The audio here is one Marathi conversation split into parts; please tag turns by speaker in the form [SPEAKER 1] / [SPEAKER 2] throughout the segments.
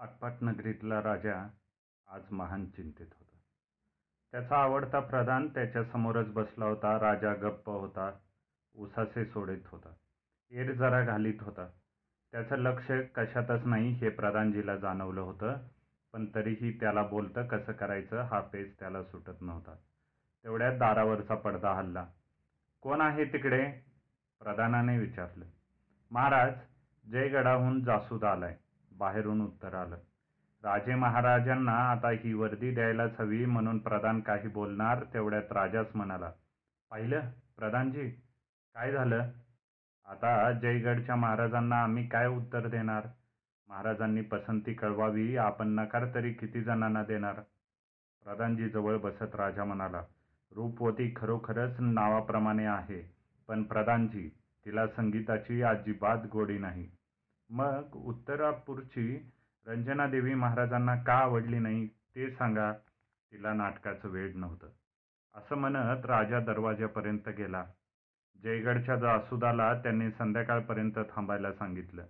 [SPEAKER 1] आटपाट नगरीतला राजा आज महान चिंतेत होता. त्याचा आवडता प्रधान त्याच्यासमोरच बसला होता. राजा गप्प होता. उसासे सोडत होता. एर जरा घालीत होता. त्याचं लक्ष कशातच नाही हे प्रधानजीला जाणवलं होतं. पण तरीही त्याला बोलतं कसं करायचं हा पेच त्याला सुटत नव्हता. तेवढ्यात दारावरचा पडदा हल्ला कोण आहे तिकडे? प्रधानाने विचारलं. महाराज, जयगडाहून जासूद आलाय. बाहेरून उत्तर आलं. राजे महाराजांना आता ही वर्दी द्यायलाच हवी म्हणून प्रधान काही बोलणार तेवढ्यात राजाच म्हणाला. पाहिलं प्रधानजी, काय झालं? आता जयगडच्या महाराजांना आम्ही काय उत्तर देणार? महाराजांनी पसंती कळवावी आपण नकार तरी किती जणांना देणार? प्रधानजी जवळ बसत राजा म्हणाला. रूपवती खरोखरच नावाप्रमाणे आहे. पण प्रधानजी, तिला संगीताची अजिबात गोडी नाही. मग उत्तरापूरची रंजनादेवी महाराजांना का आवडली नाही ते सांगा. तिला नाटकाचं वेड नव्हतं. असं म्हणत राजा दरवाज्यापर्यंत गेला. जयगडच्या जासुदाला त्यांनी संध्याकाळपर्यंत थांबायला सांगितलं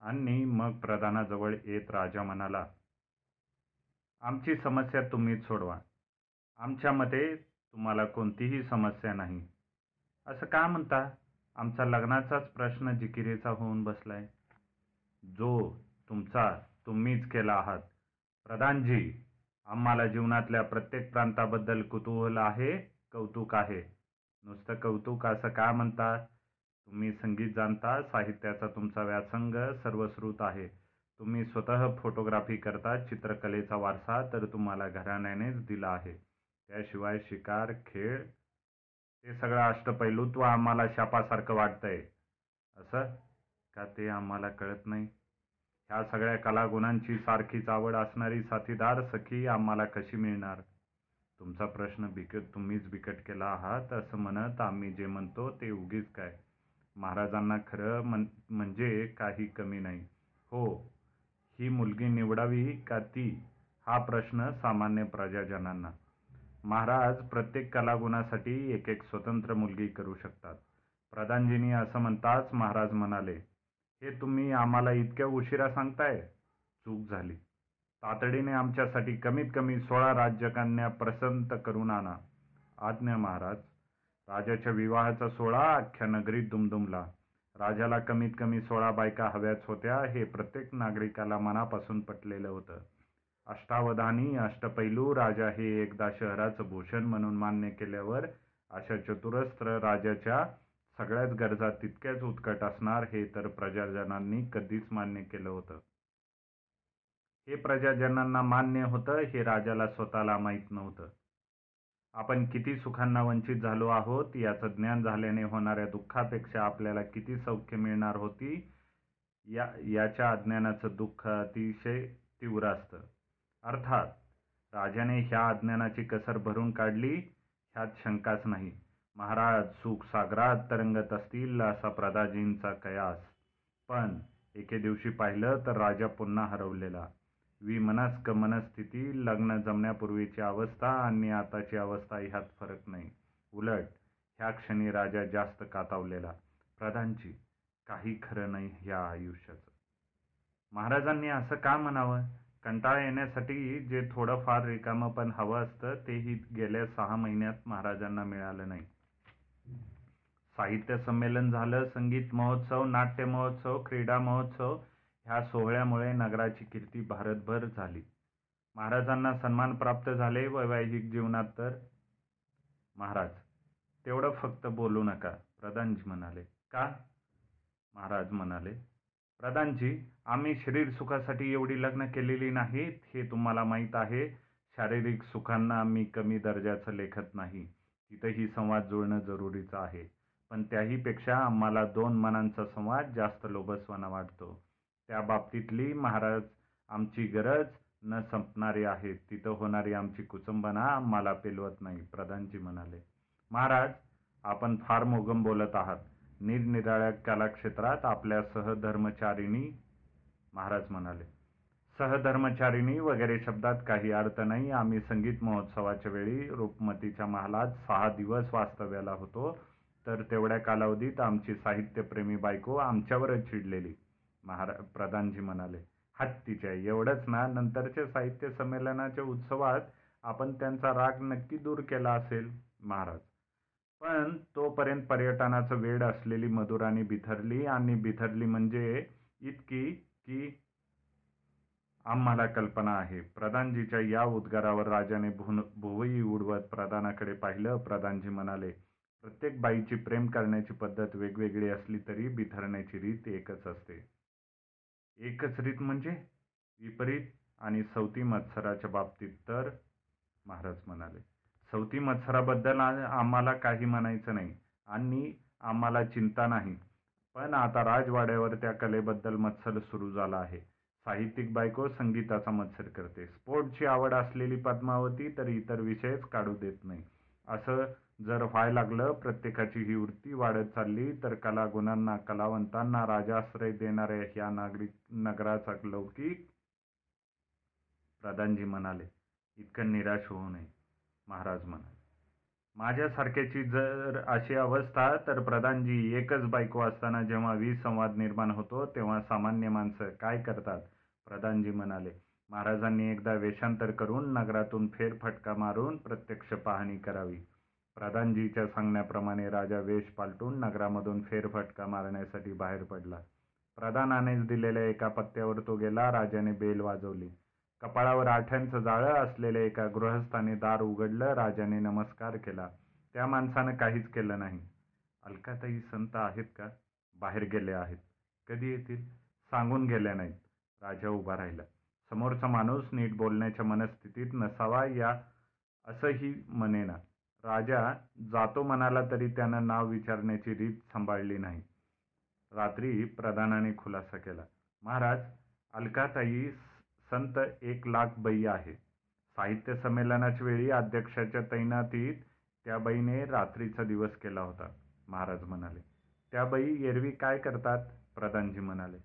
[SPEAKER 1] आणि मग प्रधानाजवळ येत राजा म्हणाला. आमची समस्या तुम्हीच सोडवा. आमच्या मते तुम्हाला कोणतीही समस्या नाही. असं का म्हणता? आमचा लग्नाचाच प्रश्न जिकिरीचा होऊन बसलाय. जो तुमचा तुम्हीच केला आहात. प्रधानजी, आम्हाला जीवनातल्या प्रत्येक प्रांताबद्दल कुतूहल आहे, कौतुक आहे. नुसतं कौतुक असं का म्हणता? तुम्ही संगीत जाणता, साहित्याचा तुमचा व्यासंग सर्वश्रुत आहे. तुम्ही स्वतः फोटोग्राफी करता, चित्रकलेचा वारसा तर तुम्हाला घराण्यानेच दिला आहे. त्याशिवाय शिकार, खेळ, ते सगळं अष्टपैलुत्व आम्हाला शापासारखं वाटतंय. असं का ते आम्हाला कळत नाही? ह्या सगळ्या कलागुणांची सारखीच आवड असणारी साथीदार सखी आम्हाला कशी मिळणार? तुमचा प्रश्न बिकट तुम्हीच बिकट केला आहात असं म्हणत आम्ही जे म्हणतो ते उगीच काय? महाराजांना खरं म्हणजे काही कमी नाही. हो, ही मुलगी निवडावी का ती हा प्रश्न सामान्य प्रजाजनांना. महाराज प्रत्येक कलागुणासाठी एक एक स्वतंत्र मुलगी करू शकतात. प्रधानजींनी असं म्हणताच महाराज म्हणाले. हे तुम्ही आम्हाला इतक्या उशिरा सांगताय? चूक झाली. तातडीने आमच्यासाठी कमीत कमी सोळा राज्यकन्या प्रसंत करून आणा. आज्ञा महाराज. राजाच्या विवाहाचा सोहळा अख्ख्या नगरीत दुमदुमला. राजाला कमीत कमी सोळा बायका हव्याच होत्या हे प्रत्येक नागरिकाला मनापासून पटलेलं होतं. अष्टावधानी, अष्टपैलू राजा हे एकदा शहराचं भूषण म्हणून मान्य केल्यावर अशा चतुरस्र राजाच्या सगळ्याच गरजा तितक्याच उत्कट असणार हे तर प्रजाजनांनी कधीच मान्य केलं होतं. हे प्रजाजनांना मान्य होतं हे राजाला स्वतःला माहीत नव्हतं. आपण किती सुखांना वंचित झालो आहोत याचं ज्ञान झाल्याने होणाऱ्या दुःखापेक्षा आपल्याला किती सौख्य मिळणार होती या याच्या अज्ञानाचं दुःख अतिशय तीव्र असतं. अर्थात राजाने ह्या अज्ञानाची कसर भरून काढली ह्यात शंकाच नाही. महाराज सुखसागरात तरंगत असतील असा प्रदाजींचा कयास. पण एके दिवशी पाहिलं तर राजा पुन्हा हरवलेला. विमनस्क मनस्थिती, लग्न जमण्यापूर्वीची अवस्था आणि आताची अवस्था ह्यात फरक नाही. उलट ह्या क्षणी राजा जास्त कातावलेला. प्रधानची काही खरं नाही ह्या आयुष्याचं. महाराजांनी असं का म्हणावं? कंटाळा येण्यासाठी जे थोडंफार रिकामं पण हवं असतं तेही गेल्या सहा महिन्यात महाराजांना मिळालं नाही. साहित्य संमेलन झालं, संगीत महोत्सव, नाट्य महोत्सव, क्रीडा महोत्सव ह्या सोहळ्यामुळे नगराची कीर्ती भारतभर झाली. महाराजांना सन्मान प्राप्त झाले. वैवाहिक जीवनात तर. महाराज, तेवढं फक्त बोलू नका, प्रधानजी म्हणाले. का? महाराज म्हणाले. प्रधानजी, आम्ही शरीरसुखासाठी एवढी लग्न केलेली नाहीत हे तुम्हाला माहीत आहे. शारीरिक सुखांना आम्ही कमी दर्जाचं लेखत नाही. तिथंही संवाद जुळणं जरुरीचं आहे. पण त्याहीपेक्षा आम्हाला दोन मनांचा संवाद जास्त लोभसवाणा वाटतो. त्या बाबतीतली महाराज आमची गरज न संपणारी आहे. तिथं होणारी आमची कुचंबना आम्हाला पेलवत नाही. प्रधानजी म्हणाले. महाराज, आपण फार मोगम बोलत आहात. निरनिराळ्या कलाक्षेत्रात आपल्या सहधर्मचारिणी महाराज म्हणाले. सहधर्मचारिणी वगैरे शब्दात काही अर्थ नाही. आम्ही संगीत महोत्सवाच्या वेळी रूपमतीच्या महालात सहा दिवस वास्तव्याला होतो तर तेवढ्या कालावधीत आमची साहित्यप्रेमी बायको आमच्यावरच चिडलेली. महारा प्रधानजी म्हणाले. हत्तीच्या एवढंच ना नंतरच्या साहित्य संमेलनाच्या उत्सवात आपण त्यांचा राग नक्की दूर केला असेल महाराज पण तोपर्यंत पर्यटनाचं वेड असलेली मधुराणी बिथरली आणि बिथरली म्हणजे इतकी की आम्हाला कल्पना आहे प्रधानजीच्या या उद्गारावर राजाने भुन भुवई उडवत प्रधानाकडे पाहिलं प्रधानजी म्हणाले प्रत्येक बाईची प्रेम करण्याची पद्धत वेगवेगळी असली तरी बिथरण्याची रीत एकच असते. एकच रीत म्हणजे विपरीत आणि सवती मत्सराच्या बाबतीत तर महाराज म्हणाले सवती मत्सराबद्दल आम्हाला काही म्हणायचं नाही. आणि आम्हाला चिंता नाही. पण आता राजवाड्यावर त्या कलेबद्दल मत्सर सुरू झाला आहे. साहित्यिक बायको संगीताचा मत्सर करते. स्पोर्टची आवड असलेली पद्मावती तर इतर विषयच काढू देत नाही. असं जर व्हायला लागलं प्रत्येकाची ही वृत्ती वाढत चालली तर कलागुणांना कलावंतांना राजाश्रय देणाऱ्या ह्या नागरिक नगराचा लौकिक प्रधानजी म्हणाले इतकं निराश होऊ नये महाराज म्हणाले. माझ्यासारख्याची जर अशी अवस्था तर प्रधानजी एकच बायको असताना जेव्हा वीज संवाद निर्माण होतो तेव्हा सामान्य माणसं काय करतात? प्रधानजी म्हणाले महाराजांनी एकदा वेषांतर करून नगरातून फेरफटका मारून प्रत्यक्ष पाहणी करावी. प्रधानजीच्या सांगण्याप्रमाणे राजा वेश पालटून नगरामधून फेरफटका मारण्यासाठी बाहेर पडला. प्रधानानेच दिलेल्या एका पत्त्यावर तो गेला राजाने बेल वाजवली. कपाळावर आठ्यांचं जाळं असलेल्या एका गृहस्थाने दार उघडलं राजाने नमस्कार केला. त्या माणसानं काहीच केलं नाही. अलकाताई संत आहेत का? बाहेर गेले आहेत. कधी येतील? सांगून गेल्या नाहीत. राजा उभा राहिला. समोरचा माणूस नीट बोलण्याच्या मनस्थितीत नसावा या असंही म्हणेना. राजा जातो म्हणाला तरी त्यानं नाव विचारण्याची रीत सांभाळली नाही. रात्री प्रधानाने खुलासा केला. महाराज अलकाताई संत एक लाख बाई आहे. साहित्य संमेलनाच्या वेळी अध्यक्षाच्या तैनातीत त्या बाईने रात्रीचा दिवस केला होता महाराज म्हणाले. त्या बाई एरवी काय करतात? प्रधानजी म्हणाले.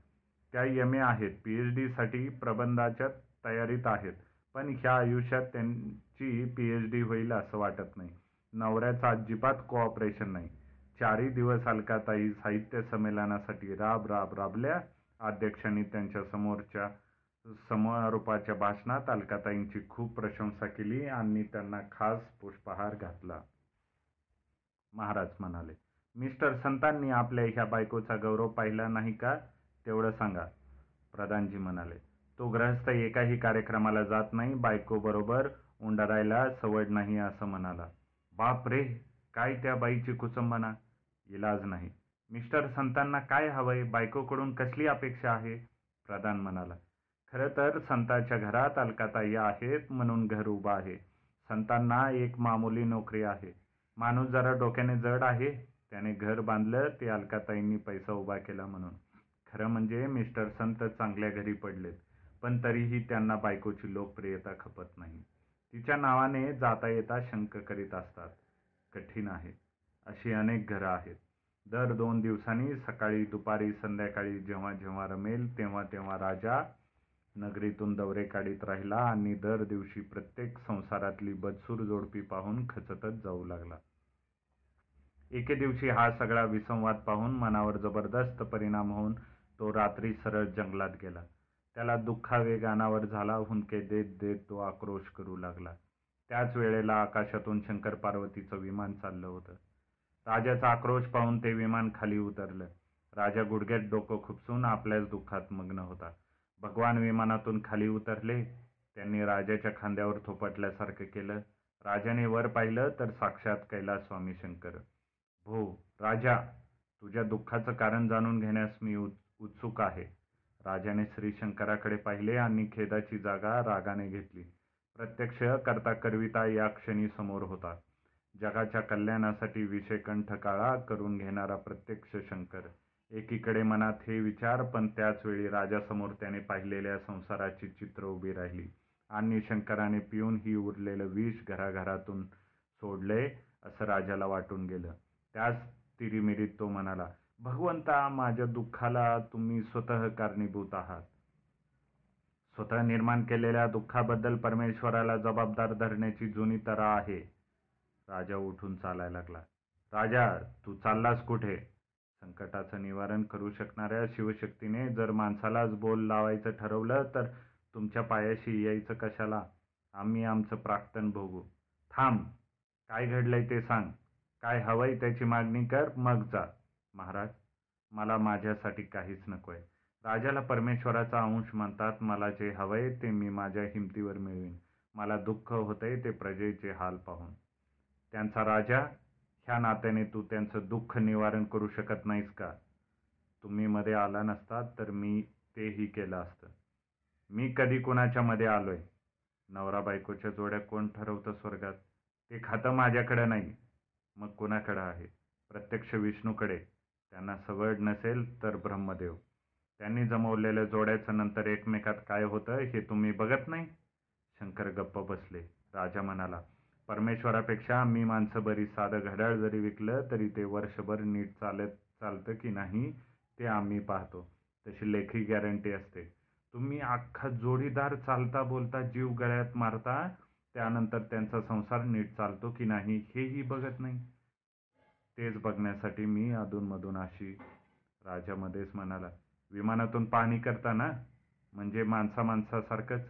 [SPEAKER 1] त्या एम. ए. आहेत. पी. एच. डीसाठी प्रबंधाच्या तयारीत आहेत. पण ह्या आयुष्यात त्यांची पी. एच. डी. होईल असं वाटत नाही. नवऱ्याचं अजिबात कोऑपरेशन नाही. चारही दिवस अलकाताई साहित्य संमेलनासाठी राब राब राबल्या. अध्यक्षांनी त्यांच्या समोरच्या समारोपाच्या भाषणात अलकाताईंची खूप प्रशंसा केली आणि त्यांना खास पुष्पहार घातला. महाराज म्हणाले मिस्टर संतांनी आपल्या ह्या बायकोचा गौरव पाहिला नाही का? तेवढं सांगा. प्रधानजी म्हणाले तो ग्रहस्थ एकाही कार्यक्रमाला जात नाही बायकोबरोबर उंडारायला सवड नाही असं म्हणाला. बाप रे काय त्या बाईची कुचंबना इलाज नाही. मिस्टर संतांना काय हवंय? बायकोकडून कसली अपेक्षा आहे? प्रधान म्हणाला. खरं तर संतांच्या घरात अलकाताई आहेत म्हणून घर उभं आहे. संतांना एक मामूली नोकरी आहे. माणूस जरा डोक्याने जड आहे. त्याने घर बांधलं ते अलकाताईंनी पैसा उभा केला म्हणून. खरं म्हणजे मिस्टर संत चांगल्या घरी पडलेत पण तरीही त्यांना बायकोची लोकप्रियता खपत नाही. तिच्या नावाने जाता येता शंक करीत असतात. कठीण आहे. अशी अनेक घरं आहेत. दर दोन दिवसांनी सकाळी दुपारी संध्याकाळी जेव्हा जेव्हा रमेल तेव्हा तेव्हा राजा नगरीतून दौरे काढीत राहिला आणि दर दिवशी प्रत्येक संसारातली बदसूर जोडपी पाहून खचतच जाऊ लागला. एके दिवशी हा सगळा विसंवाद पाहून मनावर जबरदस्त परिणाम होऊन तो रात्री सरळ जंगलात गेला. त्याला दुःखावेग अनावर झाला हुंदके देत देत तो आक्रोश करू लागला. त्याच वेळेला आकाशातून शंकर पार्वतीचं विमान चाललं होतं. राजाचा आक्रोश पाहून ते विमान खाली उतरलं. राजा गुडघ्यात डोकं खुपसून आपल्याच दुःखात मग्न होता. भगवान विमानातून खाली उतरले. त्यांनी राजाच्या खांद्यावर थोपटल्यासारखं केलं. राजाने वर पाहिलं तर साक्षात कैलास स्वामी शंकर. भो राजा तुझ्या दुःखाचं कारण जाणून घेण्यास मी उत्सुक आहे. राजाने श्रीशंकराकडे पाहिले आणि खेदाची जागा रागाने घेतली. प्रत्यक्ष करता करविता या क्षणी समोर होता. जगाच्या कल्याणासाठी विषयकंठ काळा करून घेणारा प्रत्यक्ष शंकर. एकीकडे मनात हे विचार पण त्याचवेळी राजासमोर त्याने पाहिलेल्या संसाराची चित्र उभी राहिली आणि शंकराने पिऊन ही उरलेलं विष घराघरातून सोडले असं राजाला वाटून गेलं. त्याच तिरिमिरीत तो म्हणाला भगवंता माझ्या दुःखाला तुम्ही स्वतः कारणीभूत आहात. स्वतः निर्माण केलेल्या दुःखाबद्दल परमेश्वराला जबाबदार धरण्याची जुनी तरा आहे. राजा उठून चालायला लागला. राजा तू चाललास कुठे? संकटाचं निवारण करू शकणाऱ्या शिवशक्तीने जर माणसालाच बोल लावायचं ठरवलं तर तुमच्या पायाशी यायचं कशाला? आम्ही आमचं प्राक्तन भोगू. थांब. काय घडलंय ते सांग. काय हवंय त्याची मागणी कर मग जा. महाराज मला माझ्यासाठी काहीच नकोय. राजाला परमेश्वराचा अंश म्हणतात मला जे हवंय ते मी माझ्या हिमतीवर मिळवीन. मला दुःख होतंय ते प्रजेचे हाल पाहून. त्यांचा राजा ह्या नात्याने तू त्यांचं दुःख निवारण करू शकत नाहीस का? तुम्ही मध्ये आला नसतात तर मी तेही केलं असतं. मी कधी कुणाच्या मध्ये आलोय? नवरा बायकोच्या जोड्या कोण ठरवतं स्वर्गात? ते खातं माझ्याकडे नाही. मग कुणाकडं आहे? प्रत्यक्ष विष्णूकडे. त्यांना सवड नसेल तर ब्रह्मदेव. त्यांनी जमवलेल्या जोड्याचं नंतर एकमेकात काय होतं हे तुम्ही बघत नाही? शंकर गप्प बसले. राजा म्हणाला परमेश्वरापेक्षा मी माणसं बरी साधं घड्याळ जरी विकलं तरी ते वर्षभर नीट चालत चालतं की नाही ते आम्ही पाहतो. तशी लेखी गॅरंटी असते. तुम्ही अख्खा जोडीदार चालता बोलता जीव गळ्यात मारता त्यानंतर त्यांचा संसार नीट चालतो की नाही हेही बघत नाही. तेच बघण्यासाठी मी अधूनमधून अशी राजामध्येच म्हणाला विमानातून पाहणी करता ना म्हणजे माणसा माणसासारखंच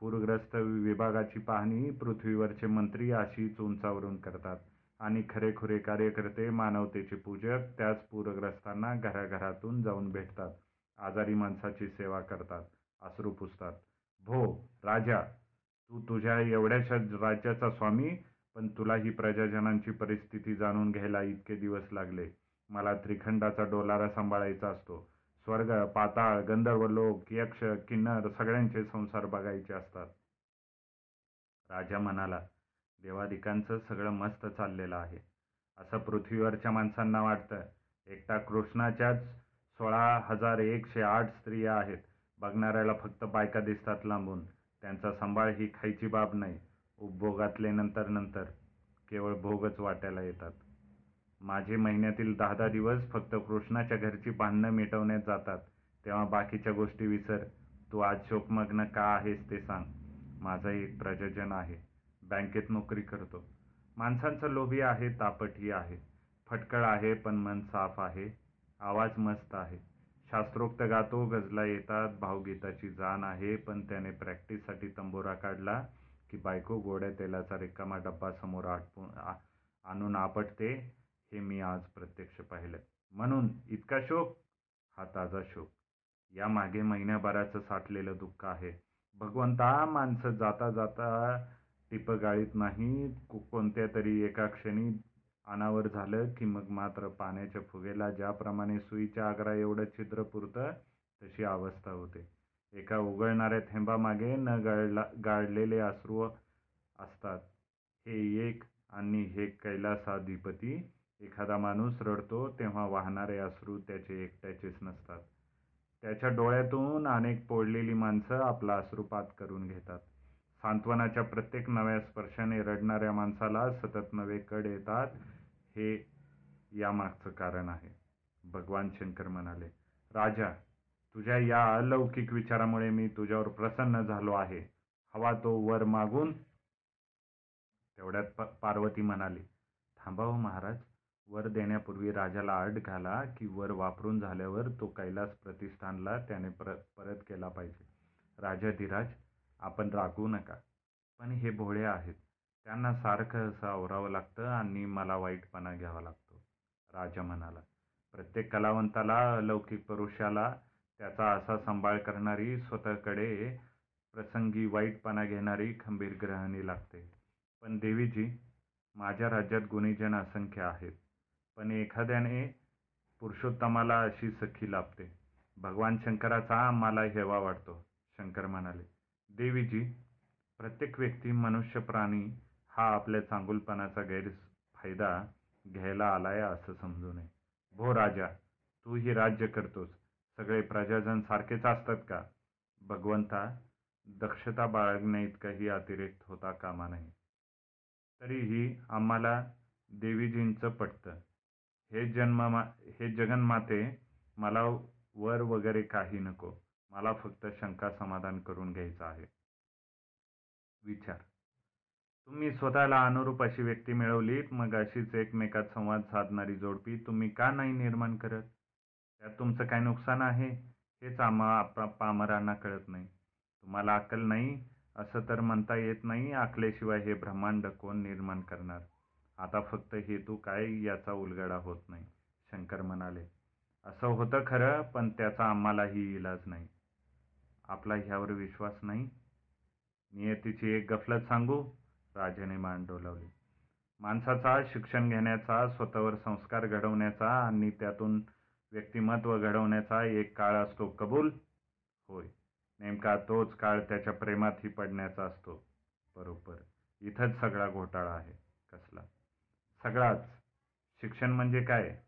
[SPEAKER 1] पूरग्रस्त विभागाची पाहणी पृथ्वीवरचे मंत्री अशीच उंचावरून करतात आणि खरेखुरे कार्यकर्ते मानवतेचे पूजक त्याच पूरग्रस्तांना घराघरातून जाऊन भेटतात आजारी माणसाची सेवा करतात अश्रू पुसतात. भो राजा तू तुझ्या एवढ्याशा राज्याचा स्वामी पण तुला ही प्रजाजनांची परिस्थिती जाणून घ्यायला इतके दिवस लागले. मला त्रिखंडाचा डोलारा सांभाळायचा असतो. स्वर्ग पाताळ गंधर्व लोक यक्ष किन्नर सगळ्यांचे संसार बघायचे असतात. राजा म्हणाला देवादिकांचं सगळं मस्त चाललेलं आहे. असं पृथ्वीवरच्या माणसांना वाटतं. एकटा कृष्णाच्याच सोळा हजार एकशे आठ स्त्रिया आहेत. बघणाऱ्याला फक्त बायका दिसतात लांबून. त्यांचा सांभाळ ही खायची बाब नाही. उपभोगातले नंतर नंतर केवळ भोगच वाटायला येतात. माझे महिन्यातील दहा दहा दिवस फक्त कृष्णाच्या घरची भांडणं मिटवण्यात जातात. तेव्हा बाकीच्या गोष्टी विसर. तू आज शोकमग्न का आहेस ते सांग. माझा एक प्रजजन आहे. बँकेत नोकरी करतो. माणसांचं लोभी आहे तापटही आहे. फटकळ आहे पण मन साफ आहे. आवाज मस्त आहे. शास्त्रोक्त गातो गजला येतात. भावगीताची जाण आहे पण त्याने प्रॅक्टिससाठी तंबोरा काढला. की बायको गोड्या तेलाचा रिकामा डब्बा समोर आटपून आणून आपटते हे मी आज प्रत्यक्ष पाहिलं. म्हणून इतका शोक? हा ताजा शोक. या मागे महिन्याभराचं साठलेलं दुःख आहे. भगवंता माणसं जाता जाता टिपगाळीत नाही कोणत्या तरी एका क्षणी अनावर झालं की मग मात्र पाण्याच्या फुगेला ज्याप्रमाणे सुईच्या आग्रा एवढं छिद्र पुरतं तशी अवस्था होते. एका उगळणाऱ्या थेंबामागे न गाळला गाळलेले अश्रू असतात. हे एक आणि हे कैलासाधिपती. एखादा माणूस रडतो तेव्हा वाहणारे अश्रू त्याचे एकट्याचेच नसतात. त्याच्या डोळ्यातून अनेक पोळलेली माणसं आपला अश्रुपात करून घेतात. सांत्वनाच्या प्रत्येक नव्या स्पर्शाने रडणाऱ्या माणसाला सतत नवे कड येतात. हे यामागचं कारण आहे. भगवान शंकर म्हणाले राजा तुझ्या या अलौकिक विचारामुळे मी तुझ्यावर प्रसन्न झालो आहे. हवा तो वर मागून तेवढ्यात पार्वती म्हणाली थांबाव हो महाराज वर देण्यापूर्वी राजाला अट घाला की वर वापरून झाल्यावर तो कैलास प्रतिष्ठानला त्याने पर परत केला पाहिजे. राजा धीराज आपण रागवू नका. पण हे भोळे आहेत. त्यांना सारखं असं आवरावं लागतं आणि मला वाईटपणा घ्यावा लागतो. राजा म्हणाला प्रत्येक कलावंताला अलौकिक पुरुषाला त्याचा असा सांभाळ करणारी स्वतःकडे प्रसंगी वाईटपणा घेणारी खंबीर ग्रहणी लागते. पण देवीजी माझ्या राज्यात गुणीजन असंख्य आहेत. पण एखाद्याने पुरुषोत्तमाला अशी सखी लाभते. भगवान शंकराचा आम्हाला हेवा वाटतो शंकर म्हणाले. देवीजी प्रत्येक व्यक्ती मनुष्य प्राणी हा आपल्या चांगुलपणाचा गैरफायदा घ्यायला आलाय असं समजू नये. भो राजा तू ही राज्य करतोस. सगळे प्रजाजन सारखेच असतात का? भगवंता दक्षता बाळगणे इतकाही अतिरिक्त होता कामा नाही तरीही आम्हाला देवीजींचं पटतं. हे जन्म हे जगन्माते मला वर वगैरे काही नको. मला फक्त शंका समाधान करून घ्यायचं आहे. विचार. तुम्ही स्वतःला अनुरूप अशी व्यक्ती मिळवलीत मग अशीच एकमेकात संवाद साधणारी जोडपी तुम्ही का नाही निर्माण करत? त्यात तुमचं काय नुकसान आहे हेच आम्हा पामरांना कळत नाही. तुम्हाला अक्कल नाही? असं तर म्हणता येत नाही आखल्याशिवाय हे ब्रह्मांड कोण निर्माण करणार? आता फक्त हेतू काय याचा उलगडा होत नाही शंकर म्हणाले. असं होतं खरं पण त्याचा आम्हालाही इलाज नाही. आपला ह्यावर विश्वास नाही? नियतीची एक गफलत सांगू? राजाने मान डोलावली. माणसाचा शिक्षण घेण्याचा स्वतःवर संस्कार घडवण्याचा आणि त्यातून व्यक्तिमत्व घडवण्याचा एक काळ असतो कबूल? होय. नेमका तोच काळ त्याच्या प्रेमातही पडण्याचा असतो. बरोबर. इथंच सगळा घोटाळा आहे. कसला? सगळाच. शिक्षण म्हणजे काय?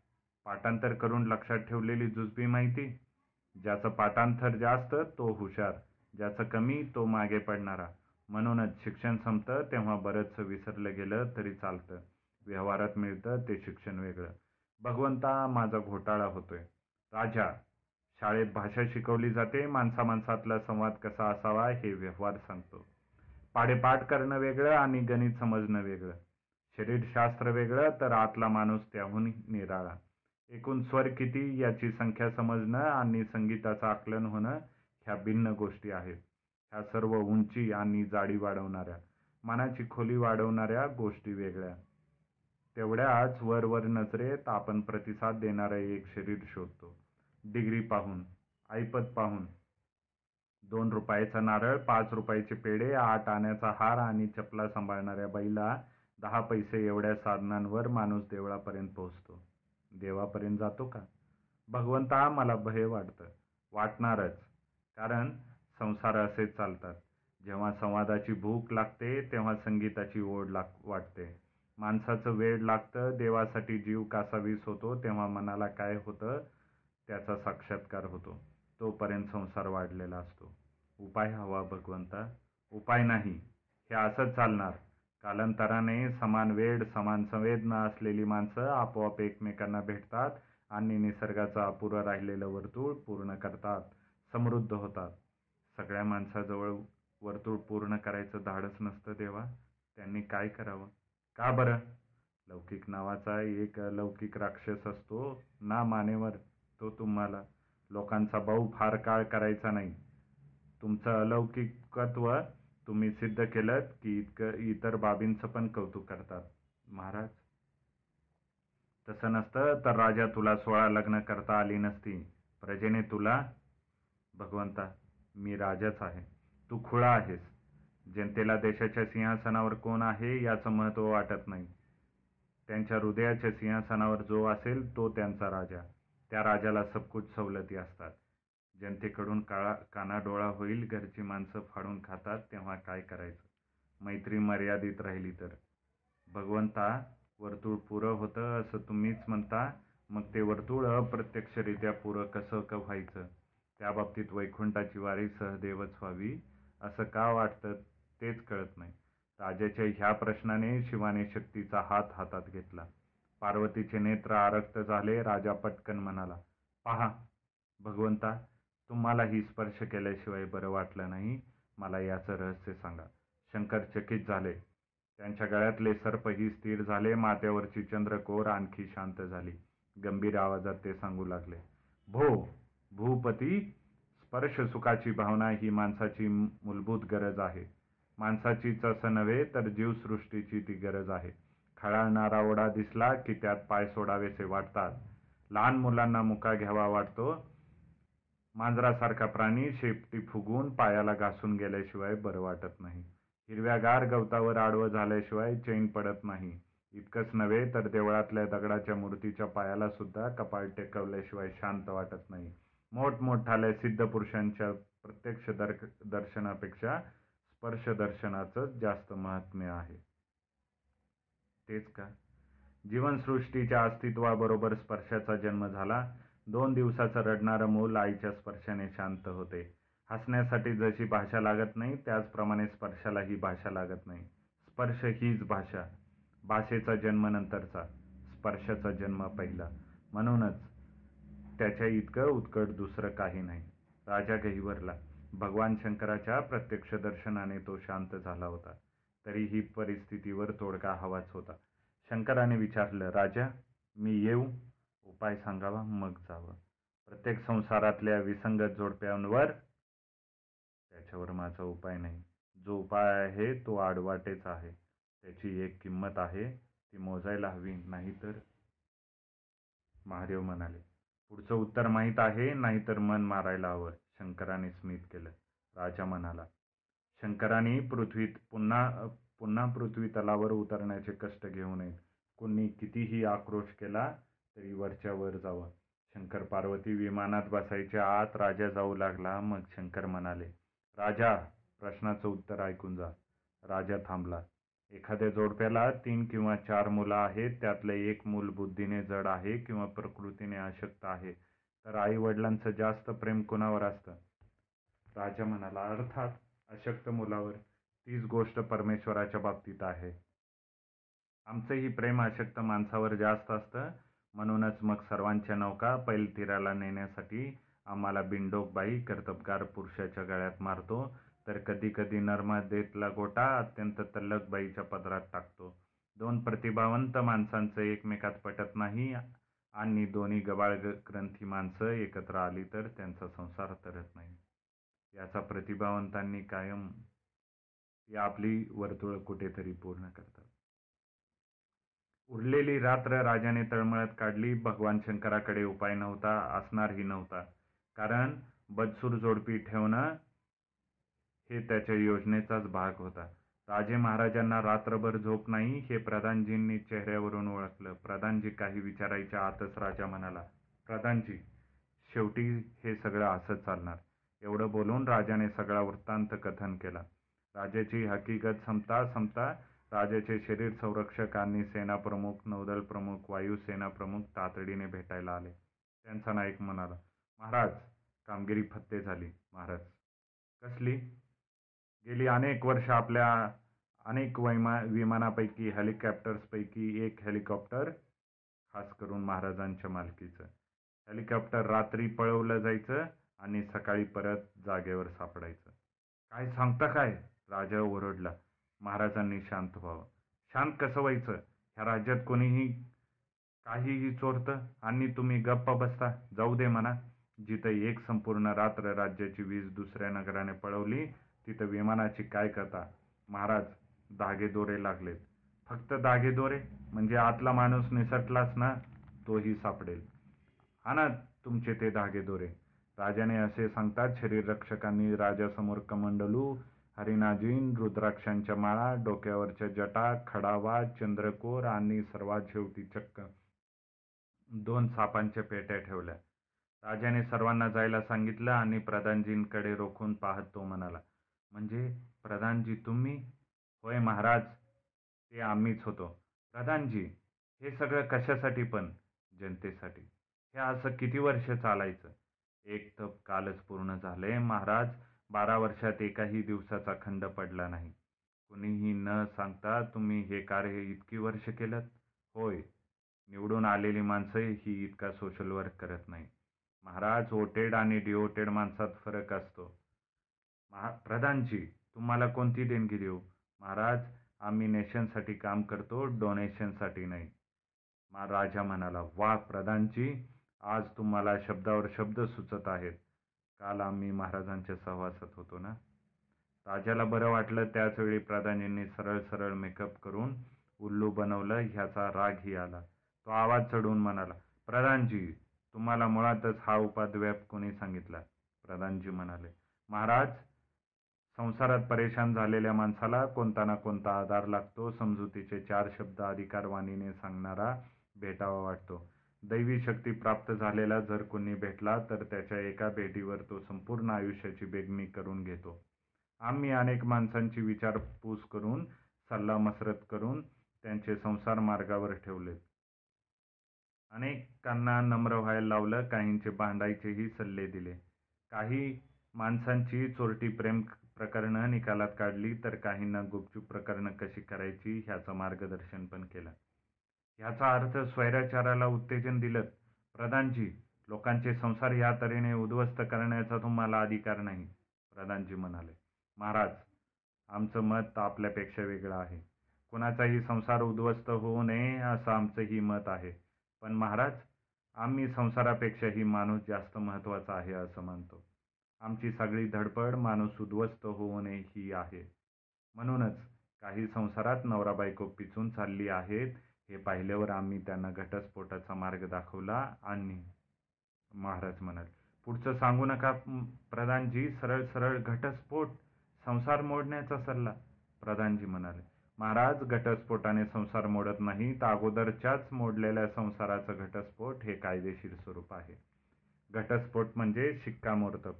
[SPEAKER 1] पाठांतर करून लक्षात ठेवलेली जुजबी माहिती? ज्याचं पाठांतर जास्त तो हुशार. ज्याचं कमी तो मागे पडणारा. म्हणूनच शिक्षण संपतं तेव्हा बरंचसं विसरलं गेलं तरी चालतं. व्यवहारात मिळतं ते शिक्षण वेगळं. भगवंता माझा घोटाळा होतोय. राजा शाळेत भाषा शिकवली जाते माणसा माणसातला संवाद कसा असावा हे व्यवहार सांगतो. पाडेपाठ करणं वेगळं आणि गणित समजणं वेगळं. शरीरशास्त्र वेगळं तर आतला माणूस त्याहून निराळा. एकूण स्वर किती याची संख्या समजणं आणि संगीताचं आकलन होणं ह्या भिन्न गोष्टी आहेत. ह्या सर्व उंची आणि जाडी वाढवणाऱ्या मनाची खोली वाढवणाऱ्या गोष्टी वेगळ्या. तेवढ्याच वरवर नजरेत आपण प्रतिसाद देणारं एक शरीर शोधतो. डिग्री पाहून ऐपत पाहून. दोन रुपयाचा नारळ पाच रुपयाचे पेढे आठ आण्याचा हार आणि चपला सांभाळणाऱ्या बाईला दहा पैसे एवढ्या साधनांवर माणूस देवळापर्यंत पोहोचतो. देवापर्यंत जातो का? भगवंता मला भय वाटतं. वाटणारच. कारण संसार असेच चालतात. जेव्हा संवादाची भूक लागते तेव्हा संगीताची ओढ लाग वाटते. माणसाचं वेळ लागतं देवासाठी जीव कासावीस होतो तेव्हा मनाला काय होतं? त्याचा साक्षात्कार होतो. तोपर्यंत संसार वाढलेला असतो. उपाय हवा भगवंता. उपाय नाही. हे असंच चालणार. कालांतराने समान वेळ समान संवेदना असलेली माणसं आपोआप एकमेकांना भेटतात आणि निसर्गाचं अपुरं राहिलेलं वर्तुळ पूर्ण करतात. समृद्ध होतात. सगळ्या माणसाजवळ वर्तुळ पूर्ण करायचं धाडस नसतं देवा. त्यांनी काय करावं? का बरं? लौकिक नावाचा एक लौकिक राक्षस असतो ना मानेवर? तो तुम्हाला. लोकांचा भाऊ फार काळ करायचा नाही. तुमचं अलौकिकत्व तुम्ही सिद्ध केलं की इतकं इतर बाबींचं पण कौतुक करतात. महाराज? तसं नसतं तर राजा तुला सोळा लग्न करता आली नसती. प्रजेने तुला? भगवंता मी राजाच आहे. तू खुळा आहेस. जनतेला देशाच्या सिंहासनावर कोण आहे याचं महत्त्व वाटत नाही. त्यांच्या हृदयाच्या सिंहासनावर जो असेल तो त्यांचा राजा. त्या राजाला सबकुच सवलती असतात. जनतेकडून काळा कानाडोळा होईल घरची माणसं फाडून खातात तेव्हा काय करायचं? मैत्री मर्यादित राहिली तर. भगवंता वर्तुळ पुरं होतं असं तुम्हीच म्हणता मग ते वर्तुळ अप्रत्यक्षरित्या पुरं कसं क व्हायचं त्या बाबतीत वैकुंठाची वारी सहदेवच व्हावी असं का वाटतं? तेच कळत नाही. राजाच्या ह्या प्रश्नाने शिवाने शक्तीचा हात हातात घेतला. पार्वतीचे नेत्र आरक्त झाले राजा पटकन म्हणाला पहा भगवंता तुम्हालाही स्पर्श केल्याशिवाय बरं वाटलं नाही. मला याचं रहस्य सांगा. शंकर चकित झाले. त्यांच्या गळ्यातले सर्पही स्थिर झाले माथ्यावरची चंद्रकोर आणखी शांत झाली. गंभीर आवाजात ते सांगू लागले भो भूपती स्पर्श सुखाची भावना ही माणसाची मूलभूत गरज आहे. माणसाचीच असं नव्हे तर जीवसृष्टीची ती गरज आहे. खळाळणारा ओढा दिसला की त्यात पाय सोडावेसे वाटतात. लहान मुलांना मुका घ्यावा वाटतो. मांजरासारखा प्राणी शेपटी फुगून पायाला घासून गेल्याशिवाय बरं वाटत नाही. हिरव्यागार गवतावर आडवं झाल्याशिवाय चैन पडत नाही. इतकंच नव्हे तर देवळातल्या दगडाच्या मूर्तीच्या पायाला सुद्धा कपाळ टेकवल्याशिवाय शांत वाटत नाही. मोठमोठाल्या सिद्ध पुरुषांच्या प्रत्यक्ष दर दर्शनापेक्षा स्पर्श दर्शनाचंच जास्त महात्म्य आहे. तेच का? जीवनसृष्टीच्या अस्तित्वाबरोबर स्पर्शाचा जन्म झाला. दोन दिवसाचं रडणारं मूल आईच्या स्पर्शाने शांत होते. हसण्यासाठी जशी भाषा लागत नाही त्याचप्रमाणे स्पर्शाला ही भाषा लागत नाही. स्पर्श हीच भाषा. भाषेचा जन्म नंतरचा. स्पर्शाचा जन्म पहिला. म्हणूनच त्याच्या इतकं उत्कट दुसरं काही नाही. राजा गहिवरला. भगवान शंकराच्या प्रत्यक्ष दर्शनाने तो शांत झाला होता. तरीही परिस्थितीवर तोडगा हवाच होता. शंकराने विचारलं राजा मी येऊ? उपाय सांगावा मग जावं. प्रत्येक संसारातल्या विसंगत जोडप्यांवर त्याच्यावर माझा उपाय नाही. जो उपाय आहे तो आडवाटेच आहे. त्याची एक किंमत आहे ती मोजायला हवी. नाहीतर महादेव म्हणाले पुढचं उत्तर माहीत आहे नाहीतर मन मारायला हवं. शंकराने स्मित केलं. राजा म्हणाला शंकराने पृथ्वीत पुन्हा पुन्हा पृथ्वी तलावर उतरण्याचे कष्ट घेऊ नयेत. कोणी कितीही आक्रोश केला तरी वरच्या वर जावं. शंकर पार्वती विमानात बसायच्या आत राजा जाऊ लागला. मग शंकर म्हणाले राजा प्रश्नाचं उत्तर ऐकून जा. राजा थांबला. एखाद्या जोडप्याला तीन किंवा चार मुलं आहेत. त्यातलं एक मूल बुद्धीने जड आहे किंवा प्रकृतीने अशक्त आहे. तर आई वडिलांचं जास्त प्रेम कुणावर असतं? राजा म्हणाला अर्थात अशक्त मुलावर तीच गोष्ट परमेश्वराच्या बाबतीत आहे. आमचंही प्रेम अशक्त माणसावर जास्त असतं म्हणूनच मग सर्वांच्या नौका पैलतीराला नेण्यासाठी आम्हाला बिंडोकबाई कर्तबगार पुरुषाच्या गळ्यात मारतो तर कधी कधी नर्मदेतला गोटा अत्यंत तल्लकबाईच्या पदरात टाकतो. दोन प्रतिभावंत माणसांचं एकमेकात पटत नाही आणि दोन्ही गबाळ ग्रंथी माणसं एकत्र आली तर त्यांचा संसार तरत नाही. याचा प्रतिभावंतांनी कायम या आपली वर्तुळ कुठेतरी पूर्ण करतात. उरलेली रात्र राजाने तळमळत काढली. भगवान शंकराकडे उपाय नव्हता असणारही नव्हता. कारण बदसूर जोडपी ठेवणं हे त्याच्या योजनेचाच भाग होता. राजे महाराजांना रात्रभर झोप नाही हे प्रधानजींनी चेहऱ्यावरून ओळखलं. प्रधानजी काही विचारायच्या आतच राजा म्हणाला प्रधानजी शेवटी हे सगळं असंच चालणार. एवढं बोलून राजाने सगळा वृत्तांत कथन केला. राजाची हकीकत संपता संपता राजाचे शरीर संरक्षक आणि सेनाप्रमुख नौदल प्रमुख वायुसेना प्रमुख तातडीने भेटायला आले. त्यांचा नाईक म्हणाला महाराज कामगिरी फत्ते झाली महाराज. कसली? गेली अनेक वर्ष आपल्या अनेक वैमा विमानापैकी हेलिकॉप्टर्सपैकी एक हेलिकॉप्टर खास करून महाराजांच्या मालकीचं. हेलिकॉप्टर रात्री पळवलं जायचं आणि सकाळी परत जागेवर सापडायचं. काय सांगता काय? राजा ओरडला. महाराजांनी शांत व्हावं. शांत कसं व्हायचं? ह्या राज्यात कोणीही काहीही चोरतं आणि तुम्ही गप्प बसता. जाऊ दे म्हणा. जिथं एक संपूर्ण रात्र राज्याची वीज दुसऱ्या नगराने पळवली तिथं विमानाची काय कथा? महाराज धागेदोरे लागलेत. फक्त धागेदोरे म्हणजे आतला माणूस निसटलाच ना तोही सापडेल. आणा तुमचे ते धागेदोरे राजाने असे सांगताच शरीररक्षकांनी राजासमोर कमंडलू हरिनाजीन रुद्राक्षांच्या माळा डोक्यावरच्या जटा खडावा चंद्रकोर आणि सर्वात शेवटी चक्क दोन सापांच्या पेट्या ठेवल्या. राजाने सर्वांना जायला सांगितलं आणि प्रधानजींकडे रोखून पाहत तो म्हणाला म्हणजे प्रधानजी तुम्ही होय महाराज ते आम्हीच होतो. प्रधानजी हे सगळं कशासाठी पण? जनतेसाठी. हे असं किती वर्ष चालायचं? एक तप कालच पूर्ण झाले महाराज. बारा वर्षात एकाही दिवसाचा खंड पडला नाही. कुणीही न सांगता तुम्ही हे कार्य इतकी वर्ष केलं होय. निवडून आलेली माणसं ही इतका सोशल वर्क करत नाही. महाराज ओटेड आणि डिओटेड माणसात फरक असतो. महा प्रधानजी तुम्हाला कोणती देणगी देऊ? महाराज आम्ही नेशनसाठी काम करतो डोनेशनसाठी नाही. मा राजा म्हणाला वा प्रधानजी आज तुम्हाला शब्दावर शब्द सुचत आहेत. काल आम्ही महाराजांच्या सहवासात होतो ना? राजाला बरं वाटलं त्याचवेळी प्रधानजींनी सरळ सरळ मेकअप करून उल्लू बनवलं ह्याचा रागही आला. तो आवाज चढवून म्हणाला प्रधानजी तुम्हाला मुळातच हा उपाद्व्याप कोणी सांगितला? प्रधानजी म्हणाले महाराज संसारात परेशान झालेल्या माणसाला कोणता ना कोणता आधार लागतो. समजुतीचे चार शब्द अधिकारवाणीने सांगणारा भेटावा वाटतो. दैवी शक्ती प्राप्त झालेला जर कोणी भेटला तर त्याच्या एका भेटीवर तो संपूर्ण आयुष्याची बेगमी करून घेतो. आम्ही अनेक माणसांची विचारपूस करून सल्ला मसरत करून त्यांचे संसार मार्गावर ठेवलेत अनेकांना नम्र व्हायला लावलं काहींचे भांडायचेही सल्ले दिले. काही माणसांची चोरटी प्रेम प्रकरणं निकालात काढली तर काहींना गुपचूप प्रकरणं कशी करायची ह्याचं मार्गदर्शन पण केलं. ह्याचा अर्थ स्वैराचाराला उत्तेजन दिलं. प्रधानजी लोकांचे संसार ह्या तऱ्हेने उद्ध्वस्त करण्याचा तुम्हाला अधिकार नाही प्रधानजी म्हणाले. महाराज आमचं मत आपल्यापेक्षा वेगळं आहे. कुणाचाही संसार उद्ध्वस्त होऊ नये असं आमचंही मत आहे. पण महाराज आम्ही संसारापेक्षाही माणूस जास्त महत्त्वाचा आहे असं मानतो. आमची सगळी धडपड माणूस उद्ध्वस्त होऊ नये ही आहे. म्हणूनच काही संसारात नवरा बायको पिचून चालली आहेत हे पाहिल्यावर आम्ही त्यांना घटस्फोटाचा मार्ग दाखवला आणि महाराज म्हणाल पुढचं सांगू नका प्रधानजी सरळ सरळ घटस्फोट संसार मोडण्याचा सल्ला. प्रधानजी म्हणाले महाराज घटस्फोटाने संसार मोडत नाही तर अगोदरच्याच मोडलेल्या संसाराचं घटस्फोट हे कायदेशीर स्वरूप आहे. घटस्फोट म्हणजे शिक्कामोर्तब.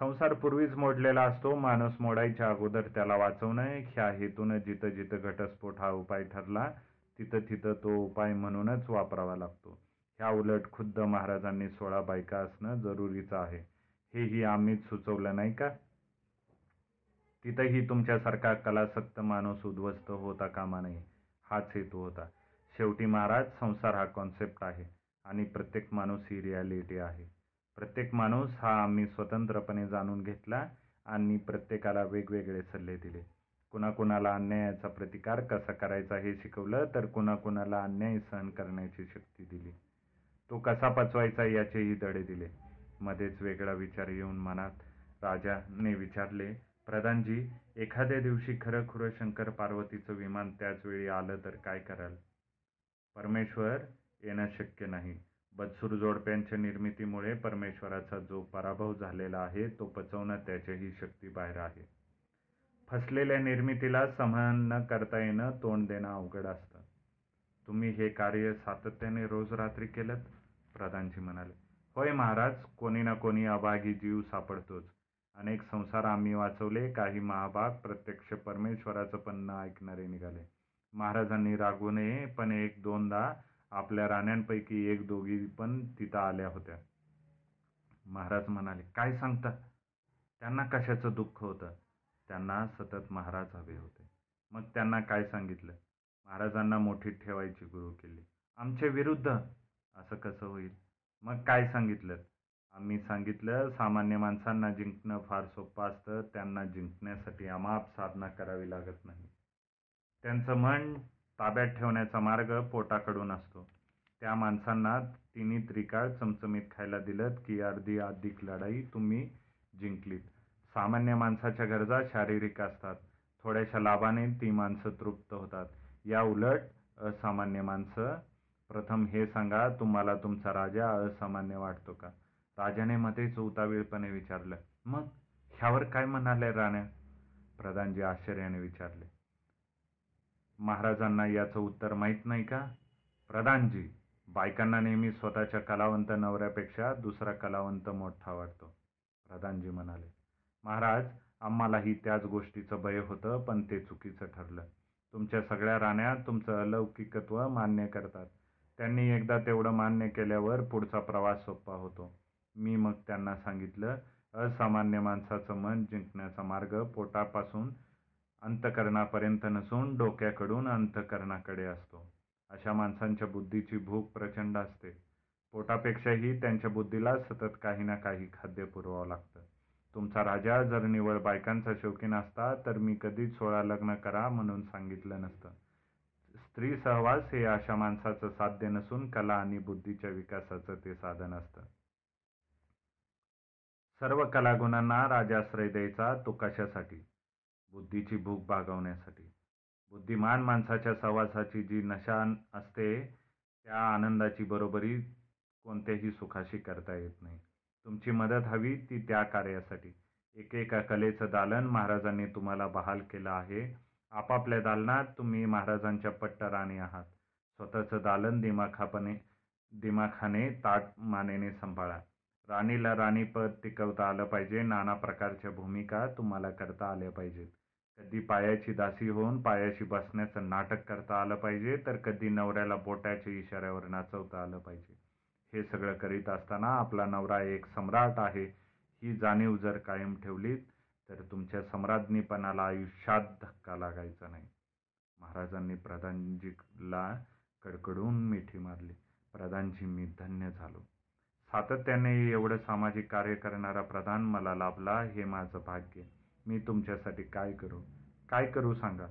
[SPEAKER 1] संसार पूर्वीच मोडलेला असतो माणूस मोडायच्या अगोदर त्याला वाचवणं ह्या हेतूनं जिथं जिथं घटस्फोट हा उपाय ठरला तिथं तिथं तो उपाय म्हणूनच वापरावा लागतो. ह्या उलट खुद्द महाराजांनी सोळा बायका असणं जरुरीचं आहे. हेही आम्हीच सुचवलं नाही का? तिथंही तुमच्यासारखा कलासक्त माणूस उद्ध्वस्त होता कामा नये. हाच हेतू होता. शेवटी महाराज संसार हा कॉन्सेप्ट आहे आणि प्रत्येक माणूस ही रियालिटी आहे. प्रत्येक माणूस हा आम्ही स्वतंत्रपणे जाणून घेतला आणि प्रत्येकाला वेगवेगळे सल्ले दिले. कुणाकुणाला अन्यायाचा प्रतिकार कसा करायचा हे शिकवलं तर कुणाकुणाला अन्याय सहन करण्याची शक्ती दिली. तो कसा पचवायचा याचेही धडे दिले. मध्येच वेगळा विचार येऊन मनात राजाने विचारले प्रधानजी एखाद्या दिवशी खरं खुरं शंकर पार्वतीचं विमान त्याच वेळी आलं तर काय कराल? परमेश्वर येणं शक्य नाही. बदसूर जोडप्यांच्या निर्मितीमुळे परमेश्वराचा जो पराभव झालेला आहे तो पचवणं त्याच्याही शक्तीबाहेर आहे. फसलेल्या निर्मितीला सहन न करता येणं तोंड देणं अवघड असतं. तुम्ही हे कार्य सातत्याने रोज रात्री केलं प्रधानजी म्हणाले. होय महाराज कोणी ना कोणी अभागी जीव सापडतोच. अनेक संसार आम्ही वाचवले काही महाभाग प्रत्यक्ष परमेश्वराचं पण न ऐकणारे निघाले. महाराजांनी रागू नये पण एक दोनदा आपल्या राण्यांपैकी एक दोघी पण तिथं आल्या होत्या. महाराज म्हणाले काय सांगता? त्यांना कशाचं दुःख होतं? त्यांना सतत महाराज हवे होते. मग त्यांना काय सांगितलं? महाराजांना मोठीत ठेवायची गुरु केली. आमच्या विरुद्ध. असं कसं होईल? मग काय सांगितलं? आम्ही सांगितलं सामान्य माणसांना जिंकणं फार सोपं असतं. त्यांना जिंकण्यासाठी अमाप साधना करावी लागत नाही. त्यांचं मन ताब्यात ठेवण्याचा मार्ग पोटाकडून असतो. त्या माणसांना तिन्ही त्रिकाळ चमचमीत खायला दिलं की अर्धी अधिक लढाई तुम्ही जिंकलीत. सामान्य माणसाच्या गरजा शारीरिक असतात. थोड्याशा लाभाने ती माणसं तृप्त होतात. या उलट असामान्य माणसं प्रथम हे सांगा तुम्हाला तुमचा राजा असामान्य वाटतो का? राजाने मध्येच उतावीळपणे विचारलं. मग ह्यावर काय म्हणाले राण्या? प्रधानजी आश्चर्याने विचारले. महाराजांना याचं उत्तर माहीत नाही का? प्रधानजी बायकांना नेहमी स्वतःच्या कलावंत नवऱ्यापेक्षा दुसरा कलावंत मोठा वाटतो. प्रधानजी म्हणाले महाराज आम्हालाही त्याच गोष्टीचं भय होतं पण ते चुकीचं ठरलं. तुमच्या सगळ्या राण्या तुमचं अलौकिकत्व मान्य करतात. त्यांनी एकदा तेवढं मान्य केल्यावर पुढचा प्रवास सोपा होतो. मी मग त्यांना सांगितलं असामान्य माणसाचं मन जिंकण्याचा मार्ग पोटापासून अंतकरणापर्यंत नसून डोक्याकडून अंतकरणाकडे असतो. अशा माणसांच्या बुद्धीची भूक प्रचंड असते. पोटापेक्षाही त्यांच्या बुद्धीला सतत काही ना काही खाद्य पुरवावं लागतं. तुमचा राजा जर निवळ बायकांचा शौकीन असता तर मी कधीच सोळा लग्न करा म्हणून सांगितलं नसतं. स्त्री सहवास हे अशा माणसाचं साध्य नसून कला आणि बुद्धीच्या विकासाचं ते साधन असतं. सर्व कलागुणांना राजाश्रय द्यायचा तो कशासाठी बुद्धीची भूक भागवण्यासाठी. बुद्धिमान माणसाच्या सहवासाची जी नशा असते त्या आनंदाची बरोबरी कोणत्याही सुखाशी करता येत नाही. तुमची मदत हवी ती त्या कार्यासाठी. एकेका कलेचं दालन महाराजांनी तुम्हाला बहाल केलं आहे. आपापल्या दालनात तुम्ही महाराजांच्या पट्ट राणी आहात. स्वतःचं दालन दिमाखापणे दिमाखाने ताट मानेने सांभाळा. राणीला राणीपद टिकवता आलं पाहिजे. नाना प्रकारच्या भूमिका तुम्हाला करता आल्या पाहिजेत. कधी पायाची दासी होऊन पायाशी बसण्याचं नाटक करता आलं पाहिजे तर कधी नवऱ्याला बोटाच्या इशाऱ्यावर नाचवता आलं पाहिजे. हे सगळं करीत असताना आपला नवरा एक सम्राट आहे. ही जाणीव जर कायम ठेवलीत तर तुमच्या सम्राज्ञीपणाला आयुष्यात धक्का लागायचा नाही. महाराजांनी प्रधानजीला कडकडून मिठी मारली. प्रधानजी मी धन्य झालो. सातत्याने एवढं सामाजिक कार्य करणारा प्रधान मला लाभला हे माझं भाग्य. मी तुमच्यासाठी काय करू? काय करू सांगा?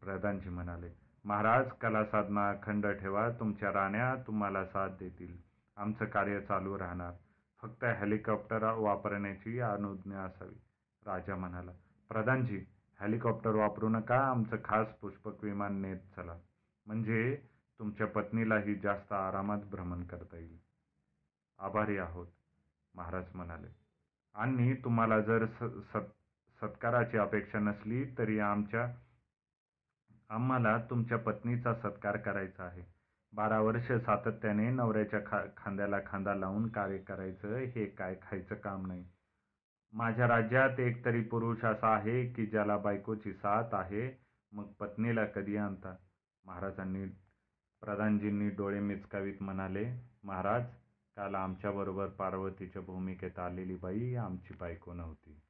[SPEAKER 1] प्रधानजी म्हणाले महाराज कला साधना अखंड ठेवा. तुमच्या राण्या तुम्हाला साथ देतील. आमचं कार्य चालू राहणार. फक्त हेलिकॉप्टर वापरण्याची अनुज्ञा असावी. राजा म्हणाला प्रधानजी हेलिकॉप्टर वापरू नका. आमचं खास पुष्पक विमान नेत चला. म्हणजे तुमच्या पत्नीलाही जास्त आरामात भ्रमण करता येईल. आभारी आहोत महाराज म्हणाले. आणि तुम्हाला जर स सत् सत्काराची अपेक्षा नसली तरी आमच्या आम्हाला तुमच्या पत्नीचा सत्कार करायचा आहे. बारा वर्ष सातत्याने नवऱ्याच्या खा खांद्याला खांदा लावून कार्य करायचं हे काय खायचं काम नाही. माझ्या राज्यात एक तरी पुरुष असा आहे की ज्याला बायकोची साथ आहे मग पत्नीला कधी आणता? महाराजांनी प्रधानजींनी डोळे मिचकावीत म्हणाले महाराज काल आमच्याबरोबर पार्वतीच्या भूमिकेत आलेली बाई आमची बायको नव्हती.